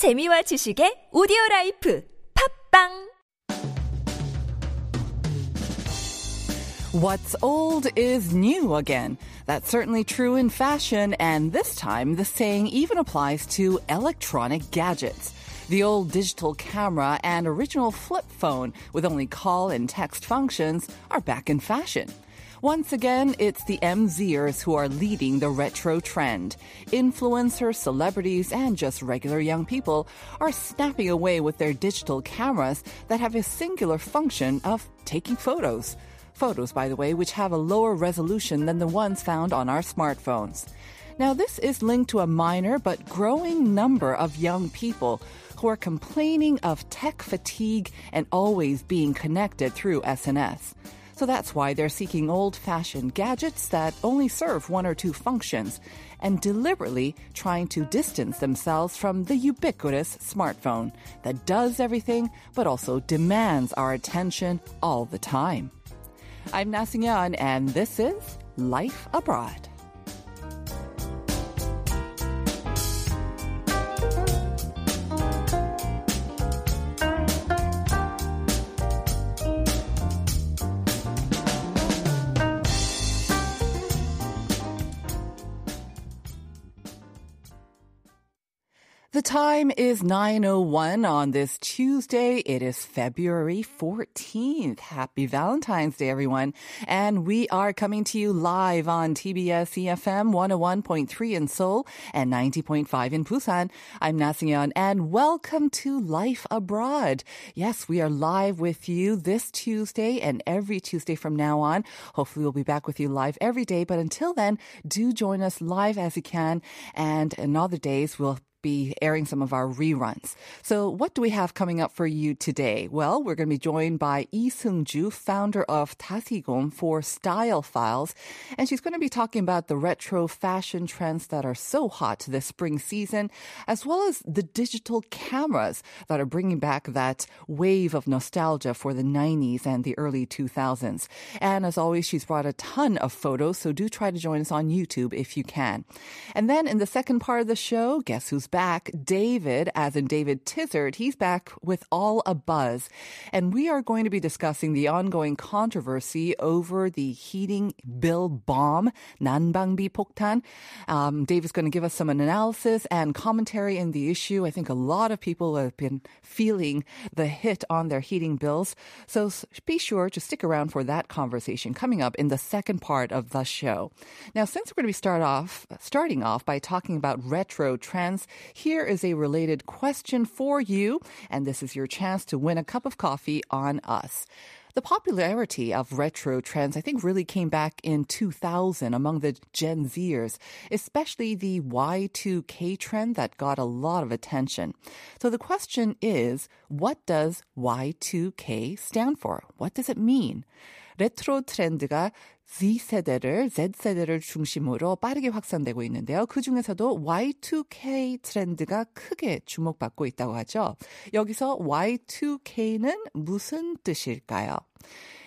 재미와 지식의 오디오 라이프 팝빵 What's old is new again. That's certainly true in fashion, and this time the saying even applies to electronic gadgets. The old digital camera and original flip phone with only call and text functions are back in fashion. Once again, it's the MZers who are leading the retro trend. Influencers, celebrities, and just regular young people are snapping away with their digital cameras that have a singular function of taking photos. Photos, by the way, which have a lower resolution than the ones found on our smartphones. Now, this is linked to a minor but growing number of young people who are complaining of tech fatigue and always being connected through SNS. So that's why they're seeking old fashioned gadgets that only serve one or two functions and deliberately trying to distance themselves from the ubiquitous smartphone that does everything but also demands our attention all the time. I'm Nasingan, and this is Life Abroad. Time is 9.01 on this Tuesday. It is February 14th. Happy Valentine's Day, everyone. And we are coming to you live on TBS EFM 101.3 in Seoul and 90.5 in Busan. I'm Nasingan and welcome to Life Abroad. Yes, we are live with you this Tuesday and every Tuesday from now on. Hopefully we'll be back with you live every day. But until then, do join us live as you can. And in other days, we'll be airing some of our reruns. So what do we have coming up for you today? Well, we're going to be joined by Lee Seung-ju, founder of Tasigom for Style Files, and she's going to be talking about the retro fashion trends that are so hot this spring season, as well as the digital cameras that are bringing back that wave of nostalgia for the 90s and the early 2000s. And as always, she's brought a ton of photos, so do try to join us on YouTube if you can. And then in the second part of the show, guess who's back. David, as in David Tizzard, he's back with All a Buzz. And we are going to be discussing the ongoing controversy over the heating bill bomb, nanban bi-puktan. Um, Dave David's going to give us some analysis and commentary in the issue. I think a lot of people have been feeling the hit on their heating bills. So be sure to stick around for that conversation coming up in the second part of the show. Now, since we're going to be start off, starting off by talking about retro trends, here is a related question for you, and this is your chance to win a cup of coffee on us. The popularity of retro trends, I think, really came back in 2000 among the Gen Zers, especially the Y2K trend that got a lot of attention. So the question is, what does Y2K stand for? What does it mean? 레트로 트렌드가 Z세대를, Z세대를 중심으로 빠르게 확산되고 있는데요. 그 중에서도 Y2K 트렌드가 크게 주목받고 있다고 하죠. 여기서 Y2K는 무슨 뜻일까요?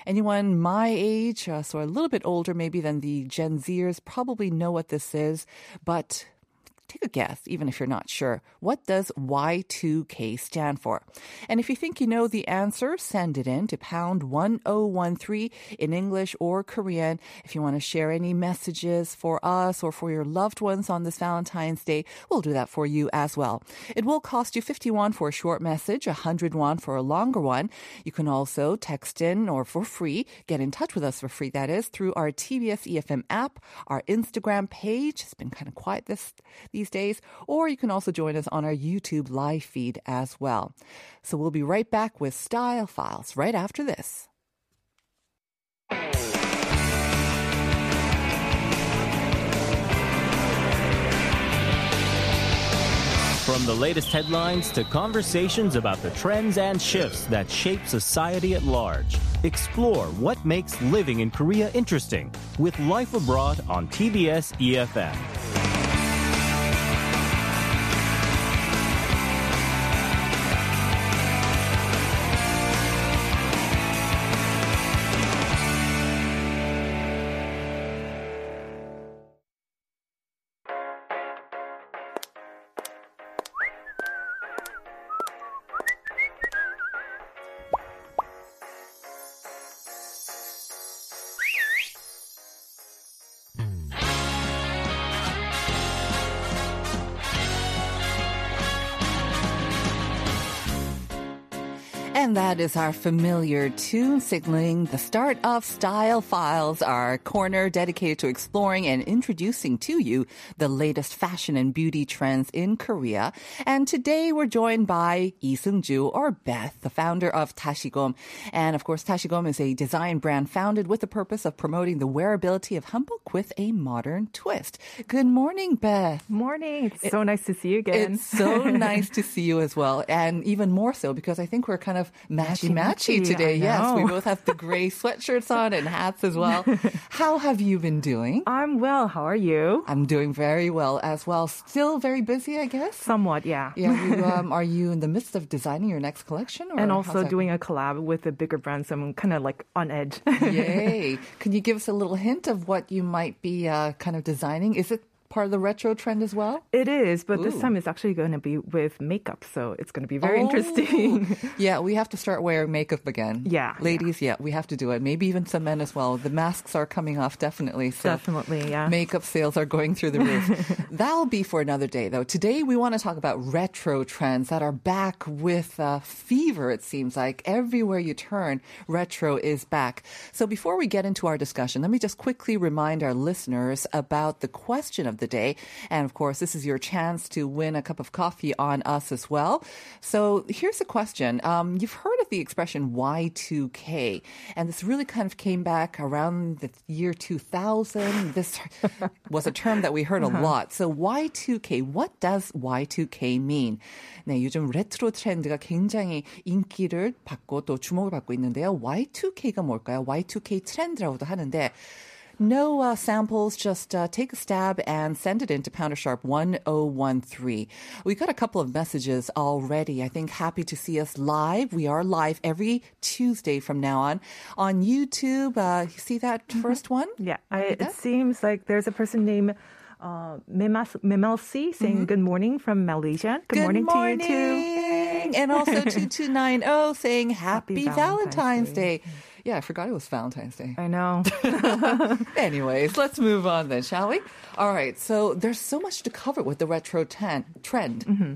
Anyone my age, uh, so a little bit older maybe than the Gen Zers, probably know what this is, but take a guess, even if you're not sure. What does Y2K stand for? And if you think you know the answer, send it in to pound 1013 in English or Korean. If you want to share any messages for us or for your loved ones on this Valentine's Day, we'll do that for you as well. It will cost you 51 for a short message, 101 for a longer one. You can also text in or for free, get in touch with us for free, that is, through our TBS EFM app, our Instagram page. It's been kind of quiet this these days, or you can also join us on our YouTube live feed as well. So we'll be right back with Style Files right after this. From the latest headlines to conversations about the trends and shifts that shape society at large, explore what makes living in Korea interesting with Life Abroad on TBS EFM. That is our familiar tune signaling the start of Style Files, our corner dedicated to exploring and introducing to you the latest fashion and beauty trends in Korea. And today we're joined by Lee Seung-ju or Beth, the founder of Tashigom. And of course, Tashigom is a design brand founded with the purpose of promoting the wearability of hanbok with a modern twist. Good morning, Beth. Morning. It's so nice to see you again. It's so nice to see you as well. And even more so because I think we're kind of matchy matchy today. Yes, we both have the gray sweatshirts on and hats as well. How have you been doing? I'm well. How are you? I'm doing very well as well. Still very busy, I guess. Somewhat, yeah. Yeah, you, um, are you in the midst of designing your next collection? Or And also doing a collab with a bigger brand, so I'm kind of like on edge. Yay! Can you give us a little hint of what you might be uh, kind of designing? Is it part of the retro trend as well? it is, but this time it's actually going to be with makeup, so it's going to be very Oh. interesting. Yeah, we have to start wearing makeup again. Yeah, Ladies, yeah. we have to do it. Maybe even some men as well. The masks are coming off, definitely. So Definitely, yeah. Makeup sales are going through the roof. That'll be for another day, though. Today, we want to talk about retro trends that are back with uh, fever, it seems like. Everywhere you turn, retro is back. So before we get into our discussion, let me just quickly remind our listeners about the question of the day. And of course, this is your chance to win a cup of coffee on us as well. So here's a question. Um, you've heard of the expression Y2K, and this really kind of came back around the year 2000. This was a term that we heard a lot. So Y2K, what does Y2K mean? 네, 요즘 레트로 트렌드가 굉장히 인기를 받고 또 주목을 받고 있는데요. Y2K가 뭘까요? Y2K 트렌드라고도 하는데 no uh, samples, just uh, take a stab and send it in to Pounder Sharp 1013. We got a couple of messages already. I think happy to see us live. We are live every Tuesday from now on on YouTube. Uh, you see that first one? yeah, I, it seems like there's a person named uh, Memas- Memelsi saying good morning from Malaysia. Good, morning, to you too. And also 2290 saying happy, Happy Valentine's, Valentine's Day. Yeah, I forgot it was Valentine's Day. I know. Anyways, let's move on then, shall we? All right. So there's so much to cover with the retro ten- trend. Mm-hmm.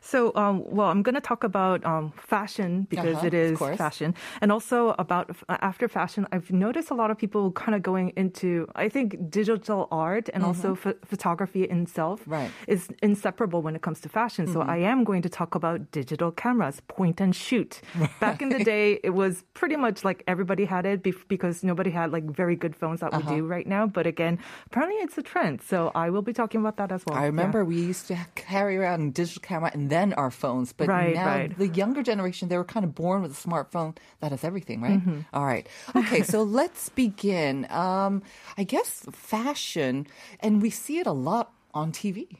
So, um, well, I'm going to talk about um, fashion because Uh-huh, it is fashion, and also about uh, after fashion. I've noticed a lot of people kind of going into, I think, digital art and also ph- photography itself Mm-hmm. Right. Mm-hmm. is inseparable when it comes to fashion. So, I am going to talk about digital cameras, point and shoot. Back in the day, it was pretty much like everybody had it bef- because nobody had like very good phones that Uh-huh. we do right now. But again, apparently it's a trend. So, I will be talking about that as well. I Yeah. remember we used to carry around digital camera and then our phones, but Right, now right. the younger generation, they were kind of born with a smartphone that has everything, right? Mm-hmm. All right. Okay, so let's begin. Um, I guess fashion, and we see it a lot on TV.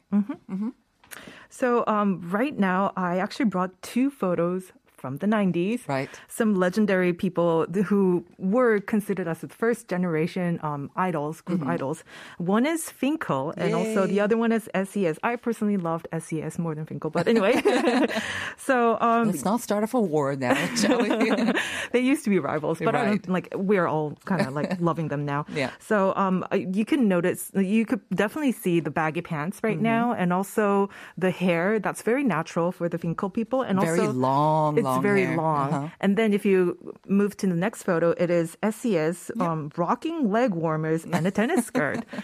So um, right now, I actually brought two photos from the 90s. Right. Some legendary people who were considered as the first generation um, idols, group idols. One is Fin.K.L, and also the other one is SES. I personally loved SES more than Fin.K.L, but anyway. so um, Let's not start off a war now, shall we? they used to be rivals, but Right. don't like we're all kind of like loving them now. Yeah. So um, uh, you can notice you could definitely see the baggy pants right Mm-hmm. now, and also the hair that's very natural for the Fin.K.L people, and Very also long, It's long very hair. long. Uh-huh. And then if you move to the next photo, it is SES um, rocking leg warmers and a tennis skirt.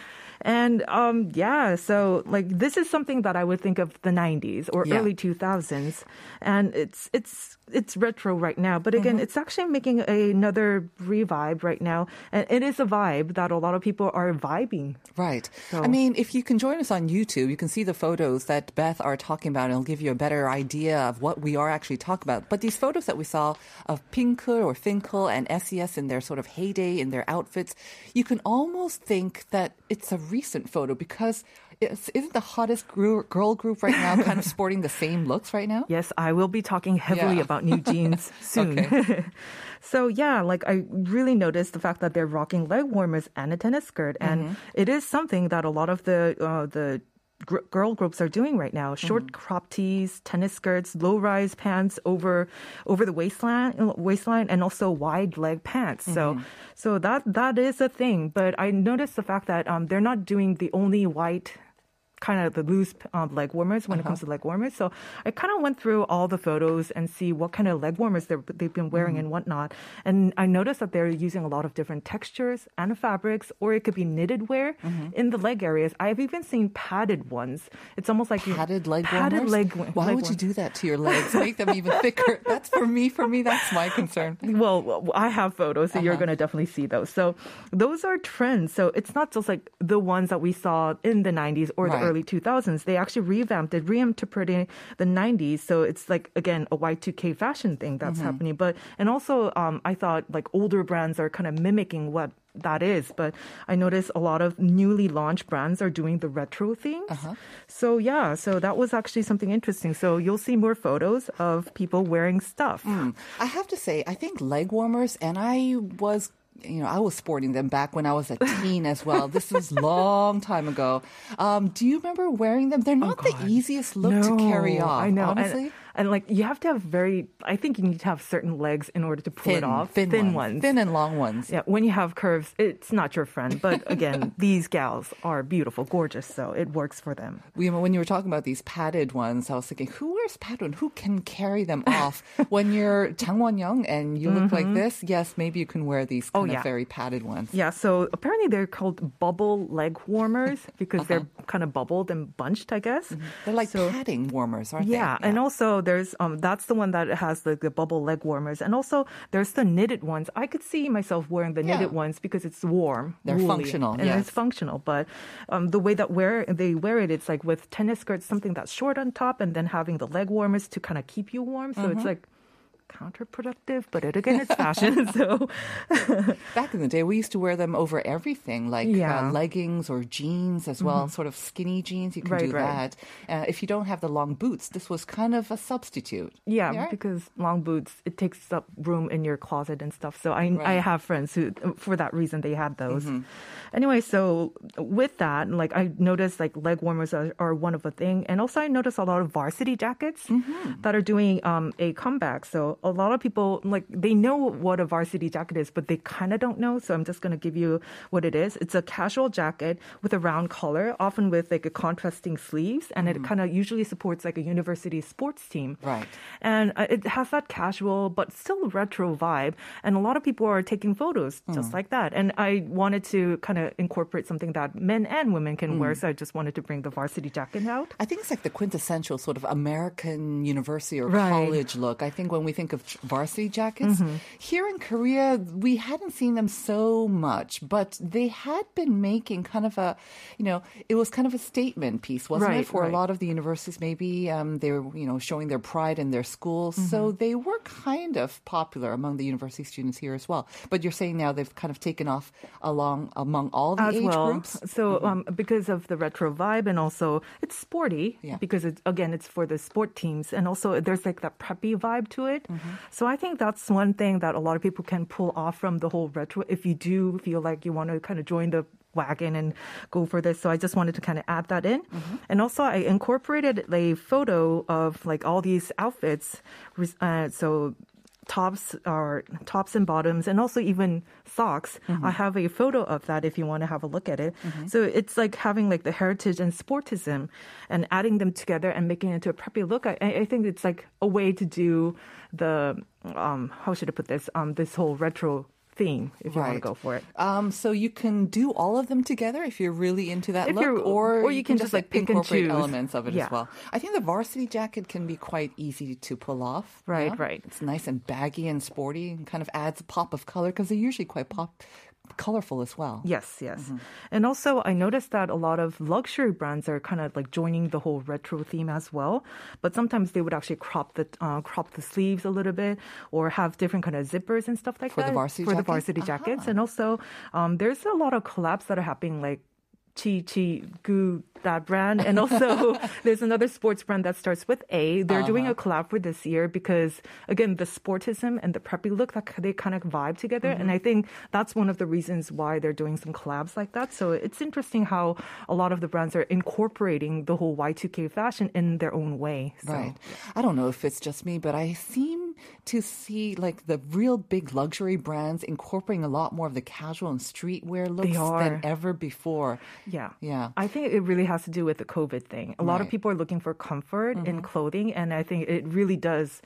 And um, yeah, so like this is something that I would think of the 90s or Yeah. early 2000s, and it's it's it's retro right now. But again, Mm-hmm. it's actually making another revive right now, and it is a vibe that a lot of people are vibing. Right. So- I mean, if you can join us on YouTube, you can see the photos that Beth are talking about, and it'll give you a better idea of what we are actually talking about. But these photos that we saw of Pinker or Fin.K.L and SES in their sort of heyday in their outfits, you can almost think that it's a recent photo because isn't the hottest girl group right now kind of sporting the same looks right now? Yes, I will be talking heavily Yeah. about NewJeans soon. so yeah, like I really noticed the fact that they're rocking leg warmers and a tennis skirt, and it is something that a lot of the uh, the girl groups are doing right now. Short crop tees, tennis skirts, low rise pants over over the waistline, waistline, and also wide leg pants. So so that that is a thing. But I noticed the fact that um, they're not doing the only white kind of the loose um, leg warmers when uh-huh. it comes to leg warmers. So I kind of went through all the photos and see what kind of leg warmers they've been wearing mm-hmm. and whatnot. And I noticed that they're using a lot of different textures and fabrics, or it could be knitted wear mm-hmm. in the leg areas. I've even seen padded ones. It's almost like padded leg padded warmers. Leg, Why leg would you do that to your legs? Make them even thicker. That's for me. For me, that's my concern. Well, I have photos, so uh-huh. you're going to definitely see those. So those are trends. So it's not just like the ones that we saw in the 90s or right. the early 2000s. They actually revamped it, reinterpreting the 90s. So it's like again a Y2K fashion thing that's mm-hmm. happening. But and also, um, I thought like older brands are kind of mimicking what that is. But I noticed a lot of newly launched brands are doing the retro things. Uh-huh. So yeah, so that was actually something interesting. So you'll see more photos of people wearing stuff. Mm. I have to say, I think leg warmers, and I was you know, I was sporting them back when I was a teen as well. This was long time ago. Um, do you remember wearing them? They're oh, not oh the easiest look no, to carry off. I know. Honestly. And, and like you have to have very i think you need to have certain legs in order to pull thin, it off thin, thin ones. ones. thin and long ones yeah when you have curves it's not your friend but again these gals are beautiful gorgeous so it works for them when you were talking about these padded ones i was thinking who wears padded who can carry them off when you're Jang Won-young and you look mm-hmm. like this yes maybe you can wear these oh, kind oh, yeah. of very padded ones yeah so apparently they're called bubble leg warmers because uh-huh. they're kind of bubbled and bunched i guess mm-hmm. they're like so, padding warmers aren't yeah, they yeah and also there's um that's the one that has the, the bubble leg warmers. And also, there's the knitted ones. I could see myself wearing the knitted ones because it's warm. They're woolly, functional. And yes. it's functional. But um, the way that wear they wear it, it's like with tennis skirts, something that's short on top, and then having the leg warmers to kind of keep you warm. So mm-hmm. it's like counterproductive, but it again, it's fashion. so back in the day, we used to wear them over everything, like uh, yeah. uh, leggings or jeans as well, mm-hmm. sort of skinny jeans. You can right, do right. that. Uh, if you don't have the long boots, this was kind of a substitute. Yeah, yeah, because long boots it takes up room in your closet and stuff. So I right. I have friends who, for that reason, they had those. Mm-hmm. Anyway, so with that, like I noticed, like leg warmers are, are one of a thing, and also I noticed a lot of varsity jackets mm-hmm. that are doing um, a comeback. So a lot of people like they know what a varsity jacket is, but they kind of don't know. So I'm just going to give you what it is. It's a casual jacket with a round collar, often with like a contrasting sleeves, and mm. it kind of usually supports like a university sports team. Right. And uh, it has that casual but still retro vibe, and a lot of people are taking photos mm. just like that. And I wanted to kind of incorporate something that men and women can mm. wear, so I just wanted to bring the varsity jacket out. I think it's like the quintessential sort of American university or right. college look. I think when we think of varsity jackets. Mm-hmm. Here in Korea, we hadn't seen them so much, but they had been making kind of a, you know, it was kind of a statement piece, wasn't right, it? For right. a lot of the universities, maybe um, they were, you know, showing their pride in their schools. Mm-hmm. So they were kind of popular among the university students here as well. But you're saying now they've kind of taken off along among all the as age well. groups. So mm-hmm. um, because of the retro vibe and also it's sporty yeah. because it's, again it's for the sport teams and also there's like that preppy vibe to it. Mm-hmm. So I think that's one thing that a lot of people can pull off from the whole retro. If you do feel like you want to kind of join the wagon and go for this. So I just wanted to kind of add that in. Mm-hmm. And also I incorporated a photo of like all these outfits. Uh, so tops or tops and bottoms and also even socks. Mm-hmm. I have a photo of that if you want to have a look at it. Mm-hmm. So it's like having like the heritage and sportism and adding them together and making it into a preppy look. I, I think it's like a way to do the um, how should I put this? Um, this whole retro theme if you right. want to go for it. Um, so you can do all of them together if you're really into that if look, or or you, can, can, just like pick incorporate and choose. elements of it yeah. as well. I think the varsity jacket can be quite easy to pull off. Right, right. It's nice and baggy and sporty, and kind of adds a pop of color because they're usually quite pop colorful as well. Yes, yes. Mm-hmm. And also, I noticed that a lot of luxury brands are kind of like joining the whole retro theme as well. But sometimes they would actually crop the uh, crop the sleeves a little bit, or have different kind of zippers and stuff like for that the varsity for jackets? the varsity jackets. Uh-huh. And also, um, there's a lot of collabs that are happening, like Chi Chi Gu that brand. And also, there's another sports brand that starts with A. They're uh-huh. doing a collab for this year because, again, the sportism and the preppy look, that they kind of vibe together. Mm-hmm. And I think that's one of the reasons why they're doing some collabs like that. So it's interesting how a lot of the brands are incorporating the whole Y2K fashion in their own way. So. Right. I don't know if it's just me, but I seem to see like the real big luxury brands incorporating a lot more of the casual and streetwear looks than ever before. Yeah. Yeah. I think it really has to do with the COVID thing. A lot of people are looking for comfort in mm-hmm. clothing, and I think it really does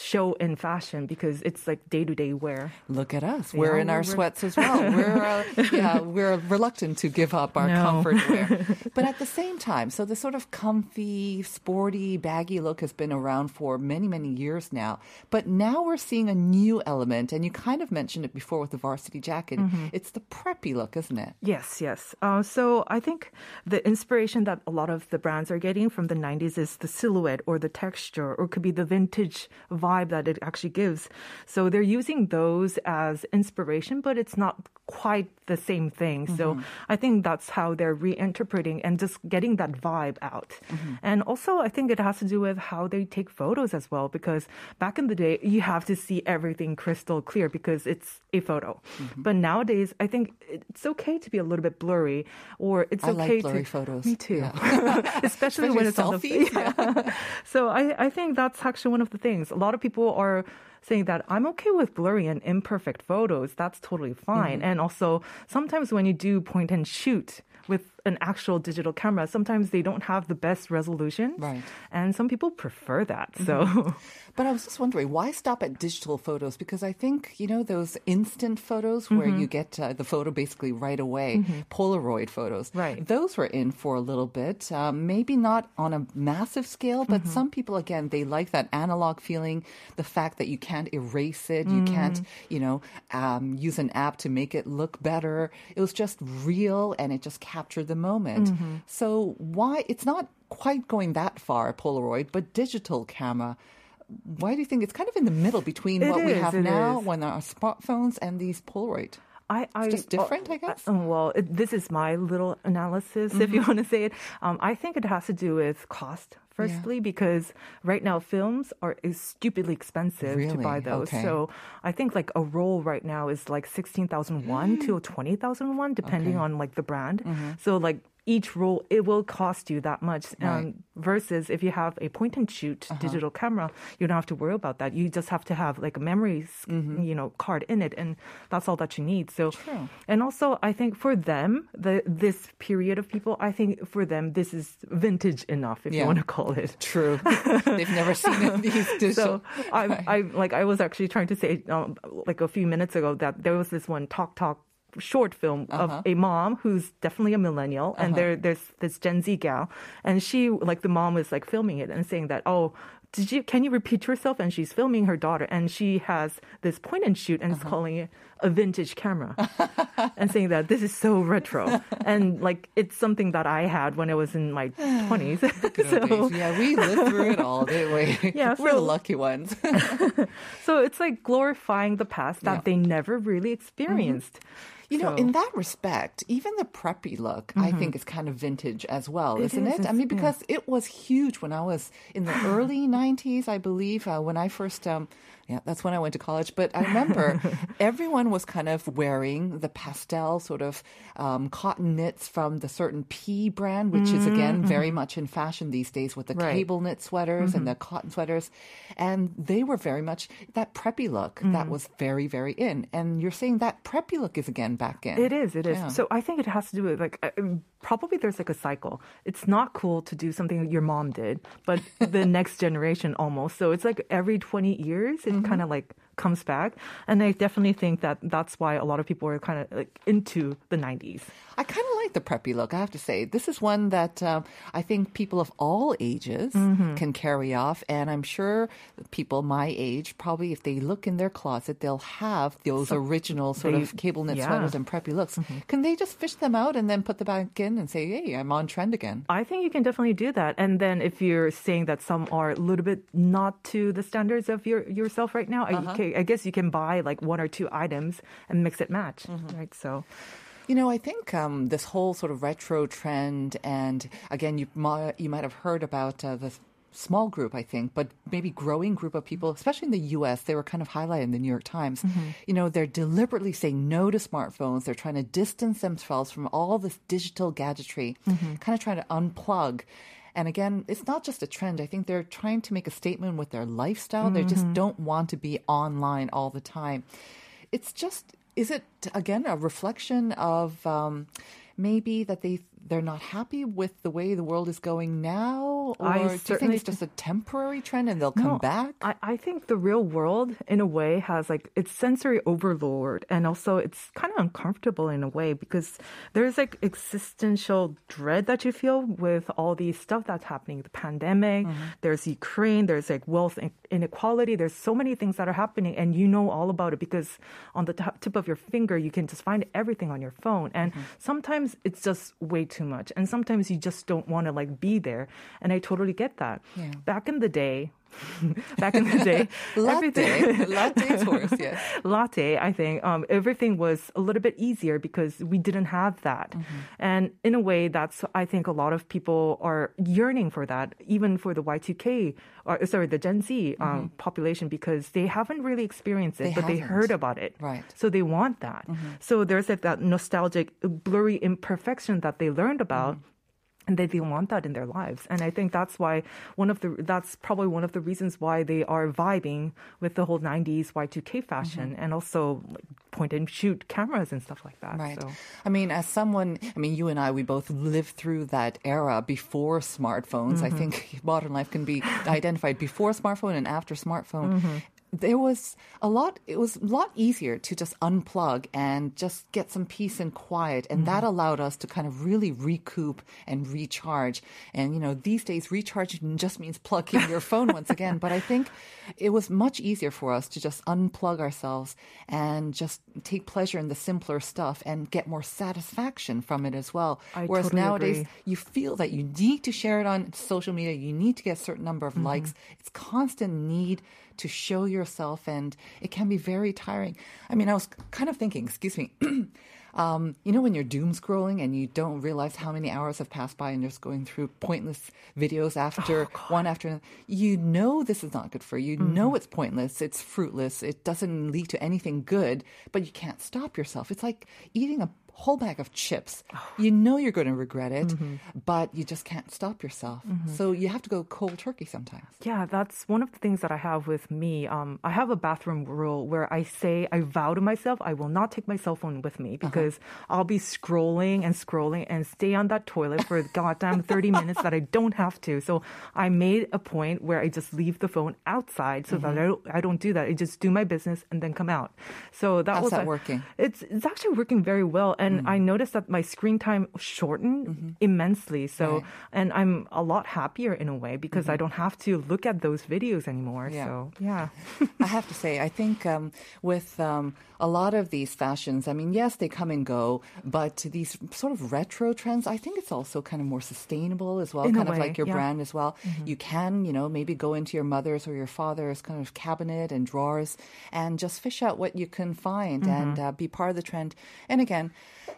show in fashion because it's like day to day wear. Look at us. We're in our we're- sweats as well. We're uh, yeah, we're reluctant to give up our No. comfort wear. But at the same time, so the sort of comfy, sporty, baggy look has been around for many, many years now. But now we're seeing a new element, and you kind of mentioned it before with the varsity jacket. It's the preppy look, isn't it? Yes, yes. Uh, so I think the inspiration that a lot of the brands are getting from the 90s is the silhouette or the texture, or it could be the vintage vibe that it actually gives. So they're using those as inspiration, but it's not quite the same thing. So mm-hmm. I think that's how they're reinterpreting and just getting that vibe out. Mm-hmm. And also, I think it has to do with how they take photos as well, because back in the day, you have to see everything crystal clear because it's a photo. Mm-hmm. But nowadays, I think it's okay to be a little bit blurry, or it's I like okay blurry to. photos. Me too. Yeah. Especially, when it's Especially on the yeah. so I, I think that's actually one of the things. A lot of people are saying that I'm okay with blurry and imperfect photos. That's totally fine. Mm-hmm. And also, sometimes when you do point and shoot with an actual digital camera, sometimes they don't have the best resolution. Right. And some people prefer that. So, But I was just wondering, why stop at digital photos? Because I think, you know, those instant photos where you get uh, the photo basically right away, Polaroid photos. Right. Those were in for a little bit. Um, maybe not on a massive scale, but some people, again, they like that analog feeling, the fact that you can't erase it, you can't, you know, um, use an app to make it look better. It was just real and it just captured the moment. Mm-hmm. So why, it's not quite going that far, Polaroid, but digital camera why do you think it's kind of in the middle between It what we have now is. when our smartphones and these Polaroid? I, I just different, I guess? uh, well, it, this is my little analysis, if Mm-hmm. you want to say it. Um, I think it has to do with cost. Firstly, because right now films are is stupidly expensive to buy those. Okay. So I think like a roll right now is like sixteen thousand one to twenty thousand one, depending Okay. on like the brand. Mm-hmm. So like each roll it will cost you that much. Right. Uh-huh. Um, versus if you have a point and shoot digital camera, you don't have to worry about that. You just have to have like a memory, Mm-hmm. you know, card in it, and that's all that you need. So, True. and also I think for them, the this period of people, I think for them this is vintage enough, if Yeah. you want to call it. True. They've never seen these digital. So I, I like I was actually trying to say um, like a few minutes ago that there was this one talk talk short film of Uh-huh. a mom who's definitely a millennial and there there's this Gen Z gal and she like the mom was like filming it and saying that oh did you can you repeat yourself and she's filming her daughter and she has this point and shoot and is Uh-huh. calling it a vintage camera and saying that this is so retro and like it's something that I had when I was in my 20s so yeah, we lived through it all, didn't we? Yeah, We're the so- lucky ones. So it's like glorifying the past that Yeah. Mm-hmm. they never really experienced. You know, So- Mm-hmm. in that respect, even the preppy look, I think, is kind of vintage as well, isn't is, it? I mean, because it was huge when I was in the early 90s, I believe, uh, when I first, um, yeah, that's when I went to college. But I remember everyone was kind of wearing the pastel sort of um, cotton knits from the certain P brand, which is, again, very much in fashion these days with the Mm-hmm. Right. Mm-hmm. cable knit sweaters and the cotton sweaters. And they were very much that preppy look Mm. that was very, very in. And you're saying that preppy look is again back in. It is, it is. Yeah. So I think it has to do with like probably there's like a cycle. It's not cool to do something that your mom did, but the next generation almost. So it's like every 20 years it Mm-hmm. kind of like comes back. And I definitely think that that's why a lot of people are kind of like into the 90s. I kind of like the preppy look, I have to say. This is one that um, I think people of all ages Mm-hmm. can carry off. And I'm sure people my age, probably if they look in their closet, they'll have those original sort they- of cable knit yeah. Mm-hmm. sweaters and preppy looks. Can they just fish them out and then put them back in and say, hey, I'm on trend again? I think you can definitely do that. And then if you're saying that some are a little bit not to the standards of your yourself right now, I, okay, I guess you can buy like one or two items and mix it match, right? So You know, I think um, this whole sort of retro trend, and again, you might, you might have heard about uh, the small group, I think, but maybe growing group of people, especially in the U.S. They were kind of highlighted in the New York Times. You know, they're deliberately saying no to smartphones. They're trying to distance themselves from all this digital gadgetry, kind of trying to unplug. And again, it's not just a trend. I think they're trying to make a statement with their lifestyle. Mm-hmm. They just mm-hmm. don't want to be online all the time. It's just, is it, again, a reflection of um, maybe that they they're not happy with the way the world is going now? Or I do you think it's just a temporary trend and they'll come back? I, I think the real world, in a way, has like it's sensory overload and also it's kind of uncomfortable in a way because there's like existential dread that you feel with all these stuff that's happening the pandemic, mm-hmm. there's Ukraine, there's like wealth inequality, there's so many things that are happening and you know all about it because on the tip of your finger, you can just find everything on your phone. And mm-hmm. sometimes it's just way too much. And sometimes you just don't want to like be there. And I totally get that. Yeah. Back in the day, back in the day. latte, latte yes. Latte, I think um, everything was a little bit easier because we didn't have that, mm-hmm. and in a way, that's I think a lot of people are yearning for that, even for the Y2K, or sorry, the Gen Z um, mm-hmm. population, because they haven't really experienced it, they but haven't. they heard about it, right? So they want that. Mm-hmm. So there's like that nostalgic, blurry imperfection that they learned about mm-hmm and they, they want that in their lives. And I think that's why one of the that's probably one of the reasons why they are vibing with the whole 90s Y2K fashion mm-hmm. and also like point and shoot cameras and stuff like that. Right. So. I mean, as someone, I mean, you and I, we both lived through that era before smartphones. Mm-hmm. I think modern life can be identified before smartphone and after smartphone. Mm-hmm there was a lot it was a lot easier to just unplug and just get some peace and quiet and mm-hmm. that allowed us to kind of really recoup and recharge and you know these days recharging just means plugging your phone once again but i think it was much easier for us to just unplug ourselves and just take pleasure in the simpler stuff and get more satisfaction from it as well I whereas totally nowadays agree. you feel that you need to share it on social media you need to get a certain number of mm-hmm. likes it's constant need to show yourself, and it can be very tiring. I mean, I was kind of thinking, excuse me. Um, you know, when you're doom scrolling and you don't realize how many hours have passed by and you're just going through pointless videos after oh, one after another, you know this is not good for you. You mm-hmm. know it's pointless, it's fruitless, it doesn't lead to anything good, but you can't stop yourself. It's like eating a whole bag of chips. Oh. You know you're going to regret it, mm-hmm. but you just can't stop yourself. Mm-hmm. So you have to go cold turkey sometimes. Yeah, that's one of the things that I have with me. Um, I have a bathroom rule where I say, I vow to myself, I will not take my cell phone with me uh-huh. because uh-huh. I'll be scrolling and scrolling and stay on that toilet for goddamn 30 minutes that I don't have to. So I made a point where I just leave the phone outside so mm-hmm. that I don't, I don't do that. I just do my business and then come out. So that How's was that working? It's, it's actually working very well. And and mm. I noticed that my screen time shortened mm-hmm. immensely. So, right. and I'm a lot happier in a way because mm-hmm. I don't have to look at those videos anymore. Yeah. So, yeah. I have to say, I think um, with um, a lot of these fashions, I mean, yes, they come and go, but these sort of retro trends, I think it's also kind of more sustainable as well, in kind of way, like your yeah. brand as well. Mm-hmm. You can, you know, maybe go into your mother's or your father's kind of cabinet and drawers and just fish out what you can find mm-hmm. and uh, be part of the trend. And again,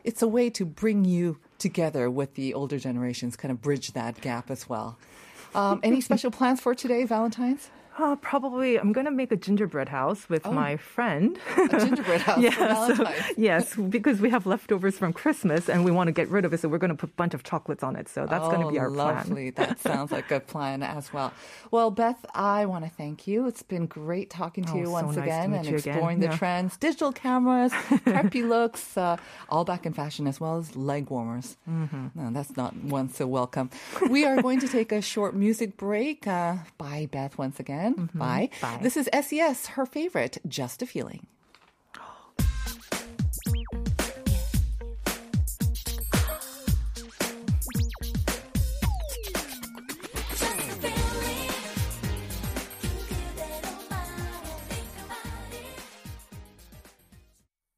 it's a way to bring you together with the older generations, kind of bridge that gap as well. Um, any special plans for today, Valentine's? Uh, probably, I'm going to make a gingerbread house with oh. my friend. A gingerbread house yeah, so, yes, because we have leftovers from Christmas and we want to get rid of it, so we're going to put a bunch of chocolates on it. So that's oh, going to be our lovely. plan. that sounds like a plan as well. Well, Beth, I want to thank you. It's been great talking to oh, you once so nice again and exploring again. the yeah. trends, digital cameras, preppy looks, uh, all back in fashion, as well as leg warmers. Mm-hmm. No, that's not one so welcome. We are going to take a short music break. Uh, bye, Beth, once again. Mm-hmm. Bye. Bye. This is SES, her favorite, Just a Feeling.